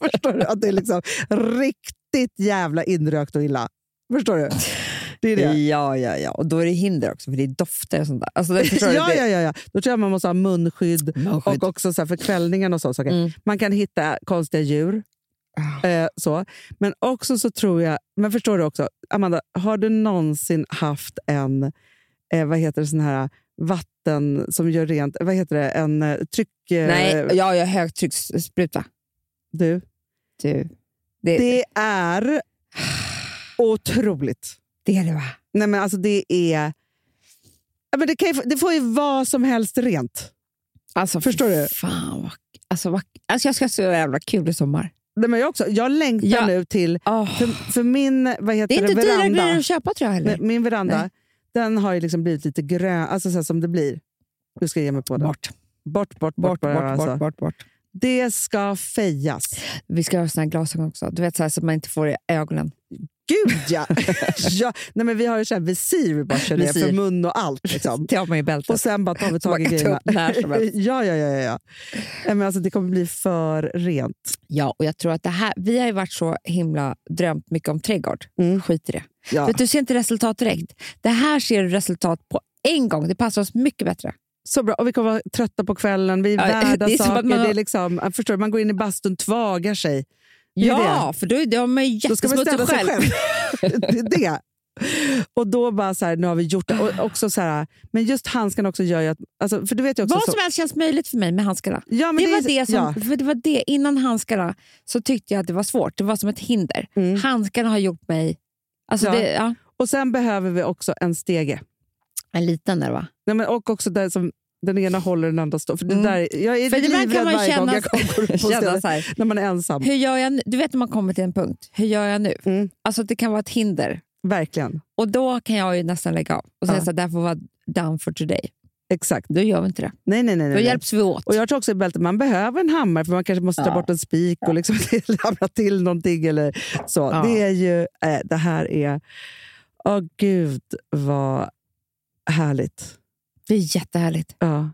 Förstår du? Att det är liksom riktigt jävla inrökt och illa. Förstår du? Det är det. Ja, ja, ja. Och då är det hinder också, för det är dofter och sånt där. Alltså, det, ja, ja, ja, ja. Då tror jag man måste ha munskydd, Munskydd. och också så här för kvällningen och så saker. Mm. Man kan hitta konstiga djur. Eh, så. Men också så tror jag, men förstår du också, Amanda, har du någonsin haft en, eh, vad heter det, sån här vatten som gör rent, vad heter det, en eh, tryck... Eh, Nej, ja, jag har högtrycksspruta. Du, Du. Det, det är otroligt. Det är det va? Nej, men alltså det är... Men det, ju, det får ju vad som helst rent. Alltså, Förstår du? Fan, vad, alltså, vad, alltså, jag ska ha så jävla kul i sommar. Nej, men jag, också, jag längtar Ja. nu till... Oh. För, för min vad heter Det är inte dyra veranda, grejer att köpa tror jag heller. Min veranda Nej. den har ju liksom blivit lite grön, alltså så som det blir. Du ska ge mig på det. Bort, Bort, bort, bort. bort, bara, bort, alltså. bort, bort, bort. Det ska fejas. Vi ska ha såna här glasögon också. Du vet, så, här, så man inte får i ögonen. Gud ja! ja. Nej, men vi har ju så här visir vi bara kör ner för mun och allt. Liksom. Det har man i bältet. Och sen bara tar vi tag i grejerna. ja, ja, ja. ja, Men alltså, det kommer bli för rent. Ja, och jag tror att det här, vi har ju varit så himla drömt mycket om trädgård. Mm. Skit i det. Ja. Vet, du ser inte resultat direkt. Det här ser du resultat på en gång. Det passar oss mycket bättre. Så bra. Och vi kommer vara trötta på kvällen, vi är Ja, värda det är saker. man Det är liksom, förstår, man går in i bastun, tvagar sig. Det är Ja, för då är det, man ju Då ska man städa jättesmutsig sig själv. själv. det är det. Och då bara så här, nu har vi gjort det. Och också så här, men just handskarna också gör ju att... Alltså, för du vet ju också Vad så, som helst känns möjligt för mig med handskarna. ja, men Det, var är- det som, ja. för det var det, innan handskarna så tyckte jag att det var svårt. Det var som ett hinder. Mm. Handskarna har gjort mig... Alltså Ja. Det, ja, Och sen behöver vi också en stege. en liten där va? Nej, men, och också där som den ena håller den andra står. För det Mm. där, jag är För livrädd kan man varje gång känna, jag går upp på känna så här, när man är ensam. hur gör jag? Du vet när man kommer till en punkt, hur gör jag nu? Mm. Alltså det kan vara ett hinder. Verkligen. Och då kan jag ju nästan lägga av och säga Ja. att det här får vara done for today. Exakt. Då gör vi inte det. Nej, nej, nej. Då nej, hjälps vi åt. Och jag tror också bältet man behöver en hammare för man kanske måste ta Ja. bort en spik och liksom ramla till någonting. Eller så. Ja. Det är ju, äh, det här är... Åh gud vad härligt. Det är jättehärligt. Ja.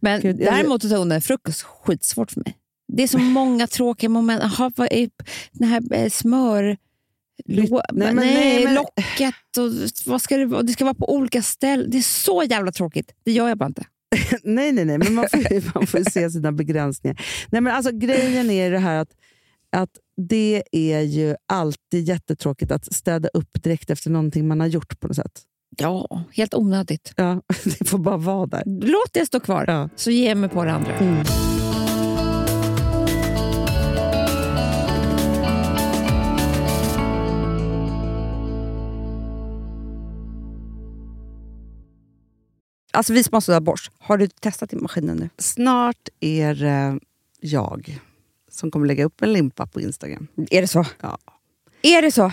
Men Gud, däremot att ta undan frukost skitsvårt för mig. Det är så många tråkiga moment. Aha, vad är den här eh, smör... Lå, Nej, men- nej, men- locket och vad ska det, vara? det ska vara på olika ställen. Det är så jävla tråkigt. Det gör jag bara inte. nej, nej, nej, men man får, man får se sina begränsningar. Nej, men alltså, grejen är det här att, att det är ju alltid jättetråkigt att städa upp direkt efter någonting man har gjort på något sätt. Ja, helt onödigt. Ja, det får bara vara där. Låt det stå kvar, Ja. så ge mig på det andra. Mm. Alltså vi som har sådär borst, har du testat i maskinen nu? Snart är det jag som kommer lägga upp en limpa på Instagram. Är det så? Ja. Är det så?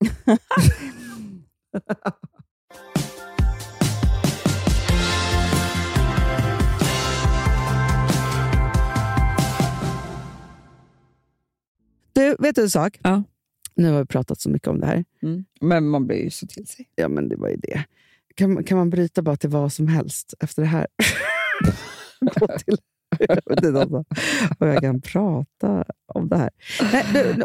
Du, vet du en sak? Ja. Nu har vi pratat så mycket om det här. Men man blir ju så till sig. Ja, men det var ju det. Kan, kan man bryta bara till vad som helst efter det här? Gå till... Om jag kan prata om det här.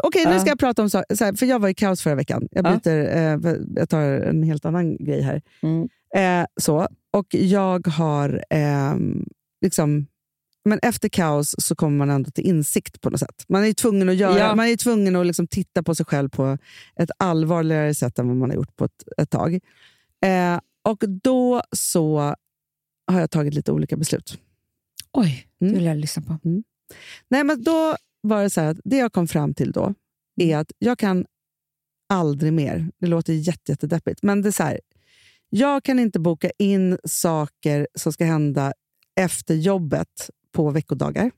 Okej, nu ska jag prata om så, så här, för jag var i kaos förra veckan. Jag, Ja. byter, eh, jag tar en helt annan grej här. Mm. Eh, så, och jag har ehm, liksom... Men efter kaos så kommer man ändå till insikt på något sätt. Man är tvungen att, göra, Ja. man är tvungen att liksom titta på sig själv på ett allvarligare sätt än vad man har gjort på ett, ett tag. Eh, och då så har jag tagit lite olika beslut. Oj, det Mm. vill jag lyssna på. Nej, men då var det så här att det jag kom fram till då är att jag kan aldrig mer, det låter jätte, jättedeppigt, men det är så här, jag kan inte boka in saker som ska hända efter jobbet på veckodagar.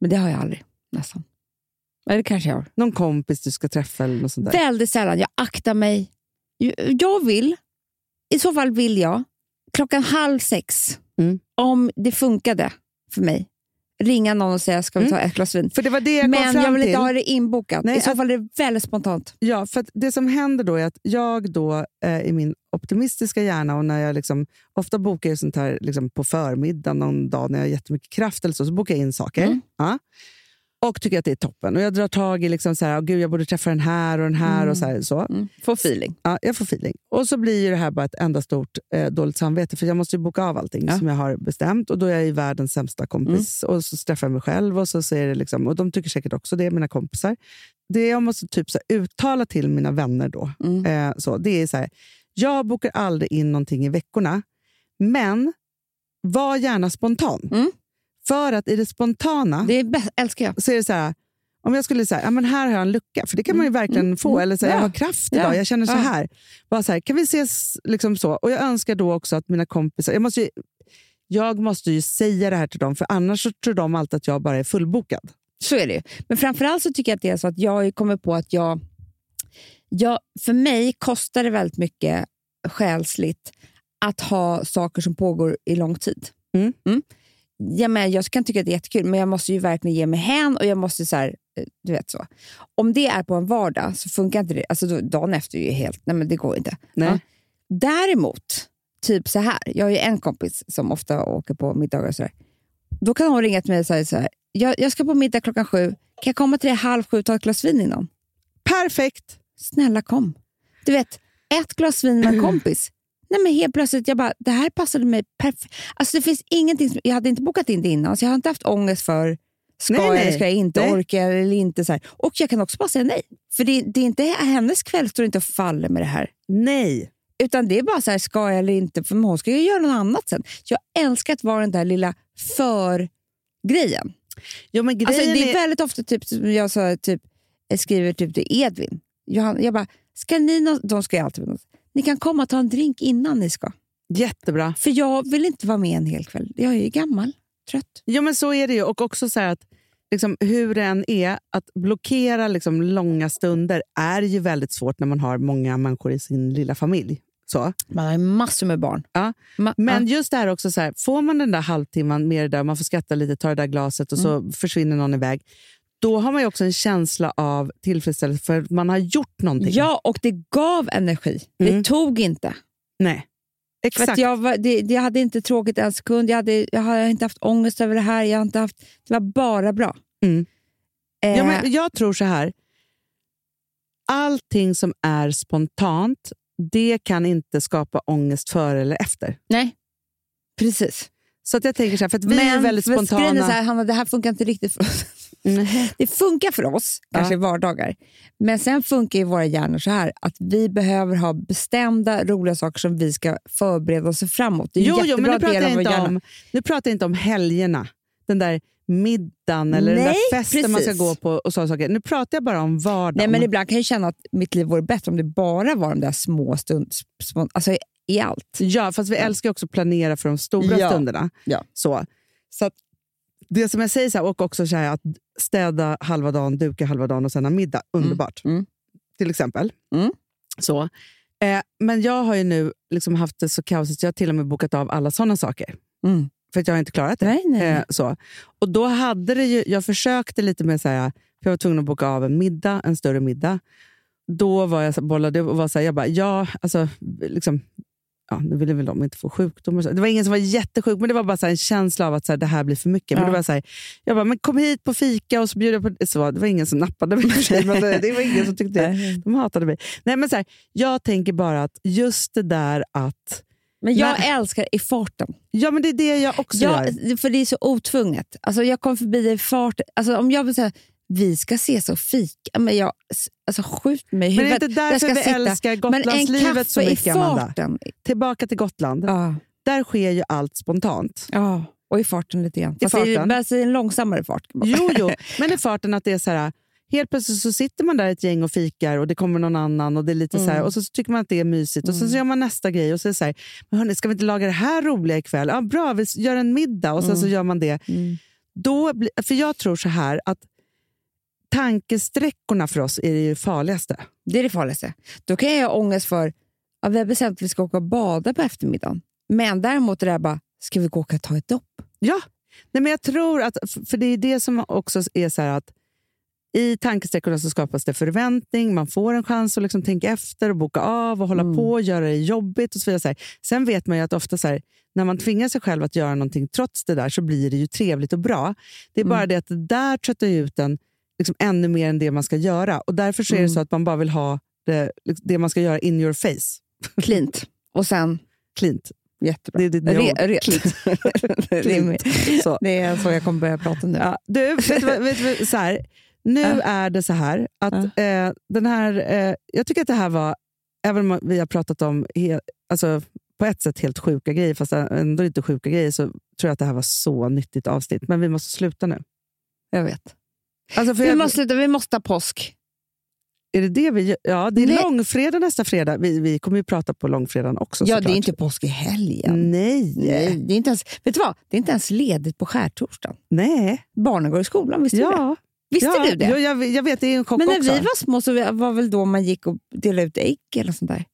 Men det har jag aldrig, nästan. Eller kanske jag har. Någon kompis du ska träffa eller något sånt där. Väldigt sällan. Jag aktar mig. Jag vill, i så fall vill jag, klockan halv sex, Mm. om det funkade för mig, ringa någon och säga ska vi ta ett glas vin. För det var det jag Men jag vill inte ha det inbokat. Nej, I så fall är det väldigt spontant. Ja, för det som händer då är att jag då eh, i min optimistiska hjärna och när jag liksom, ofta bokar jag sånt här liksom på förmiddagen någon dag när jag har jättemycket kraft eller så, så bokar jag in saker. Mm. Ja. Och tycker att det är toppen. Och jag drar tag i liksom så här, "Åh, gud, jag borde träffa den här och den här. Mm. och så. Här, så. Mm. Få feeling. Ja, jag får feeling. Och så blir det här bara ett enda stort eh, dåligt samvete, för jag måste ju boka av allting Ja. som jag har bestämt. Och då är jag ju världens sämsta kompis. Och så träffar jag mig själv och så säger det liksom, och de tycker säkert också det, mina kompisar. Det jag måste typ så här, uttala till mina vänner då, Mm. eh, så, det är så här, jag bokar aldrig in någonting i veckorna, men var gärna spontan. Mm. För att i det spontana Det är älskar jag. så är det så här, om jag skulle säga, ja, men här har jag en lucka, för det kan man ju verkligen få. Eller så Ja. jag har kraft Ja. idag, jag känner så Ja. här. Bara så här. Kan vi ses liksom så? Och jag önskar då också att mina kompisar, jag måste ju, jag måste ju säga det här till dem, för annars så tror de alltid att jag bara är fullbokad. Så är det ju. Men framförallt så tycker jag att det är så att jag kommer på att jag, jag... För mig kostar det väldigt mycket själsligt att ha saker som pågår i lång tid. Mm. Ja, men jag kan tycka att det är jättekul, men jag måste ju verkligen ge mig hän och jag måste så här, eh, du vet så. Om det är på en vardag så funkar inte det. Alltså då, dagen efter är ju helt, nej men det går inte. Nej. Ja. Däremot, typ så här. Jag har ju en kompis som ofta åker på middagar och så där. Då kan hon ringa till mig och säga så här. Jag, jag ska på middag klockan sju. Kan jag komma till dig halv sju och ta ett glas vin innan? Perfekt! Snälla kom. Du vet, ett glas vin med en kompis. Nej, men helt plötsligt, jag bara, det här passade mig perfekt. Alltså, det finns ingenting som, jag hade inte bokat in det innan, så jag har inte haft ångest för ska Nej, jag nej. eller ska jag inte, Nej. orka jag eller inte. Så här. Och jag kan också bara säga nej. För det, det är inte hennes kväll står inte och faller med det här. Nej. Utan det är bara så här, ska jag eller inte? För hon ska ju göra något annat sen. Jag älskar att vara den där lilla för-grejen. Jo, men Alltså, grejen det är är- väldigt ofta typ, som jag sa, typ, jag skriver typ till Edvin. Johan, jag bara, ska ni nå- de ska ju alltid något. Ni kan komma och ta en drink innan ni ska. Jättebra. För jag vill inte vara med en hel kväll. Jag är ju gammal, trött. Jo, men så är det ju. Och också så här att liksom, hur det än är, att blockera liksom, långa stunder är ju väldigt svårt när man har många människor i sin lilla familj. Så. Man har ju massor med barn. Ja. Ma- Men just det här också, så här, får man den där halvtimman med det där, man får skratta lite, ta det där glaset och så försvinner någon iväg. Då har man ju också en känsla av tillfredsställelse för att man har gjort någonting. Ja, och det gav energi. Det tog inte. Nej, För exakt. att jag, var, det, jag hade inte tråkigt en sekund. Jag, hade, jag har inte haft ångest över det här. Jag har inte haft, det var bara bra. Mm. Eh, Ja, men jag tror så här. Allting som är spontant, det kan inte skapa ångest före eller efter. Nej, precis. Så att jag tänker så här, för att vi är väldigt men spontana. är så här, Hanna, det här funkar inte riktigt för oss. Det funkar för oss, kanske i vardagar. Men sen funkar ju våra hjärnor så här att vi behöver ha bestämda, roliga saker som vi ska förbereda oss framåt. Det är Jo, jo, men nu pratar, jag inte om, nu pratar jag inte om helgerna. Den där middagen eller den Nej, där festen man ska precis. gå på. och så saker. Nu pratar jag bara om vardagen. Nej, men ibland kan jag känna att mitt liv vore bättre om det bara var de där små stunderna. Alltså i allt. Ja, fast vi älskar också att planera för de stora Ja. stunderna. Ja. Så, så att det som jag säger, så här, och också så här, att städa halva dagen, duka halva dagen och sen ha middag. Underbart. Mm. Till exempel. Mm. Så. Eh, men jag har ju nu liksom haft det så kaosigt, så jag har till och med bokat av alla sådana saker. Mm. För att jag har inte klarat det. Nej, nej, nej. Eh, så. Och då hade det ju, jag försökte lite med, så här, för jag var tvungen att boka av en middag, en större middag. Då var jag så, bollade och var så här, jag bara, ja, alltså, liksom, ja, nu ville väl de inte få sjukdomar. Det var ingen som var jättesjuk, men det var bara en känsla av att så här, det här blir för mycket. Men Ja. det var så här, jag bara, men kom hit på fika och så bjuder jag på... Så, det var ingen som nappade mig men det, det var ingen som tyckte De hatade mig. Nej, men så här, jag tänker bara att just det där att... Men jag Nej. älskar i farten. Ja, men det är det jag också Ja, gör. för det är så otvunget. Alltså, jag kom förbi i farten. Alltså, om jag vill säga vi ska ses och fika, men jag, alltså, skjut mig i Men det är huvudet. inte därför ska vi sitta- älskar Gotlandslivet så mycket, Amanda. Tillbaka till Gotland. Ja. Där sker ju allt spontant. Ja, och i farten lite grann. I Fast det är farten? bara i en långsammare fart. Jo, jo, men i farten att det är så här... Helt plötsligt så sitter man där ett gäng och fikar och det kommer någon annan och det är lite så här, Mm. och så tycker man att det är mysigt och sen så gör man nästa grej och så är det så här, men hörni, ska vi inte laga det här roliga ikväll? Ja, bra, vi gör en middag och sen så Mm. gör man det. Då blir, för jag tror så här att tankesträckorna för oss är det ju farligaste. Det är det farligaste. Då kan jag ha ångest för ja, vi har bestämt att vi ska åka och bada på eftermiddagen. Men däremot är det här bara, ska vi gå och ta ett dopp? Ja, Nej, men jag tror att, för det är det som också är så här att i tankesträckorna så skapas det förväntning, man får en chans att liksom tänka efter och boka av och hålla Mm. på och göra det jobbigt. och så vidare. Sen vet man ju att ofta så här, när man tvingar sig själv att göra någonting trots det där så blir det ju trevligt och bra. Det är bara Mm. det att det där tröttar ut en liksom ännu mer än det man ska göra. Och Därför så är det Mm. så att man bara vill ha det, liksom, det man ska göra in your face. Klint. Och sen... Klint. Jättebra. Det är ditt Re- re- Klint. Klint. Så. det är så jag kommer börja prata nu. Ja, du, vet vet vad- så här, nu Ja. är det så här att eh, den här... Eh, jag tycker att det här var, även om vi har pratat om he, alltså, på ett sätt helt sjuka grejer, fast ändå inte sjuka grejer, så tror jag att det här var så nyttigt avsnitt. Men vi måste sluta nu. Jag vet. Alltså, Vi jag, måste, vi måste ha påsk. Är det det vi gör? Ja, det är Nej. långfredag nästa fredag. Vi, vi kommer ju prata på långfredagen också. Ja, det är inte påsk i helgen. Nej. Nej, det är inte ens, vet du vad? Det är inte ens ledigt på skärtorsdagen. Nej. Barnen går i skolan, visste du det? Ja. Visste ja. du det? Jo, jag, jag vet, det är en chock Men när också. vi var små så var väl då man gick och delade ut ägg eller sånt där.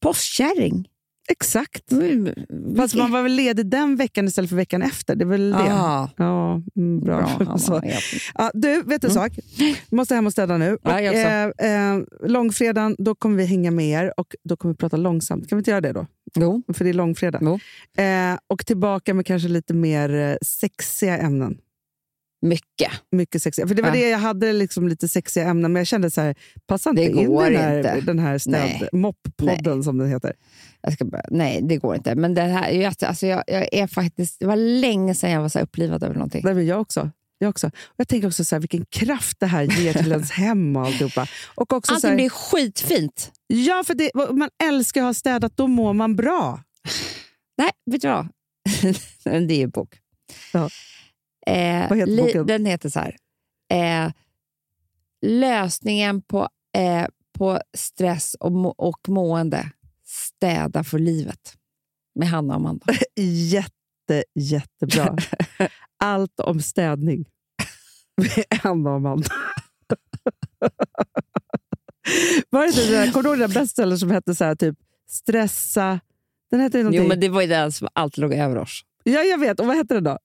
Postkärring. Exakt. Mm, Fast man var väl ledig den veckan istället för veckan efter. Det är väl det. Ah. Ja, mm, bra. Bra. Så. Ja. Du, vet en sak? Jag måste hem och städa nu. Och, eh, eh, långfredagen, då kommer vi hänga med er och då kommer vi prata långsamt. Kan vi inte göra det då? Jo. För det är långfredag. Eh, och tillbaka med kanske lite mer eh, sexiga ämnen. Mycket. Mycket sexiga. För det var Ja. det jag hade, liksom lite sexiga ämnen, men jag kände så här, passa inte in den här, inte. den här städ, mopp-podden som den heter. Jag ska bara, nej, det går inte. Men det här, jag, alltså jag, jag är faktiskt, det var länge sedan jag var så upplivad över någonting. Nej, men jag också. Jag också. Jag tänker också så här, vilken kraft det här ger till ens hem och alltihopa. Och också så Allting här, blir skitfint. Ja, för det, man älskar att ha städat, då mår man bra. Nej, vet du vad? Det är ju bok. Ja. Eh, Vad heter boken? Den heter så här. Eh, lösningen på, eh, på stress och, må- och mående. Städa för livet. Med Hanna och Amanda. Jätte, jättebra. Allt om städning. Med Anna och Amanda. Var det det där, kommer du ihåg den bestseller som hette så här, typ stressa? Den hette någonting. Jo, men det var ju den som alltid låg över oss. Ja, jag vet. Och vad hette den då?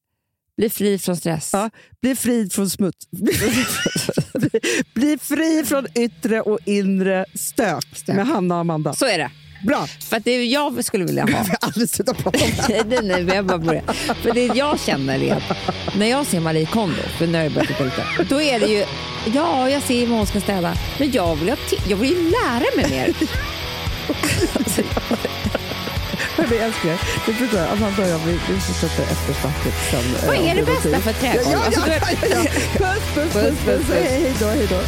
Bli fri från stress. Ja, bli fri från smuts. bli fri från yttre och inre stök, Stök. med Hanna och Amanda. Så är det. Bra! För att det jag skulle vilja ha. Jag har aldrig slutat prata om det. nej, nej, jag bara börjar. För det jag känner är att när jag ser Marie Kondo, för nu har jag börjat lite, då är det ju, ja, jag ser vad hon ska städa, men jag vill, jag vill ju lära mig mer. Hörni älsklingar, du förstår, Amanda och jag vi, vi fortsätter eftersnacket sen. Vad eh, är det om bästa för trädgård? Ja, ja, Alltså, ja, ja, ja. Puss, puss, puss, puss. Hej, hej då, hej då.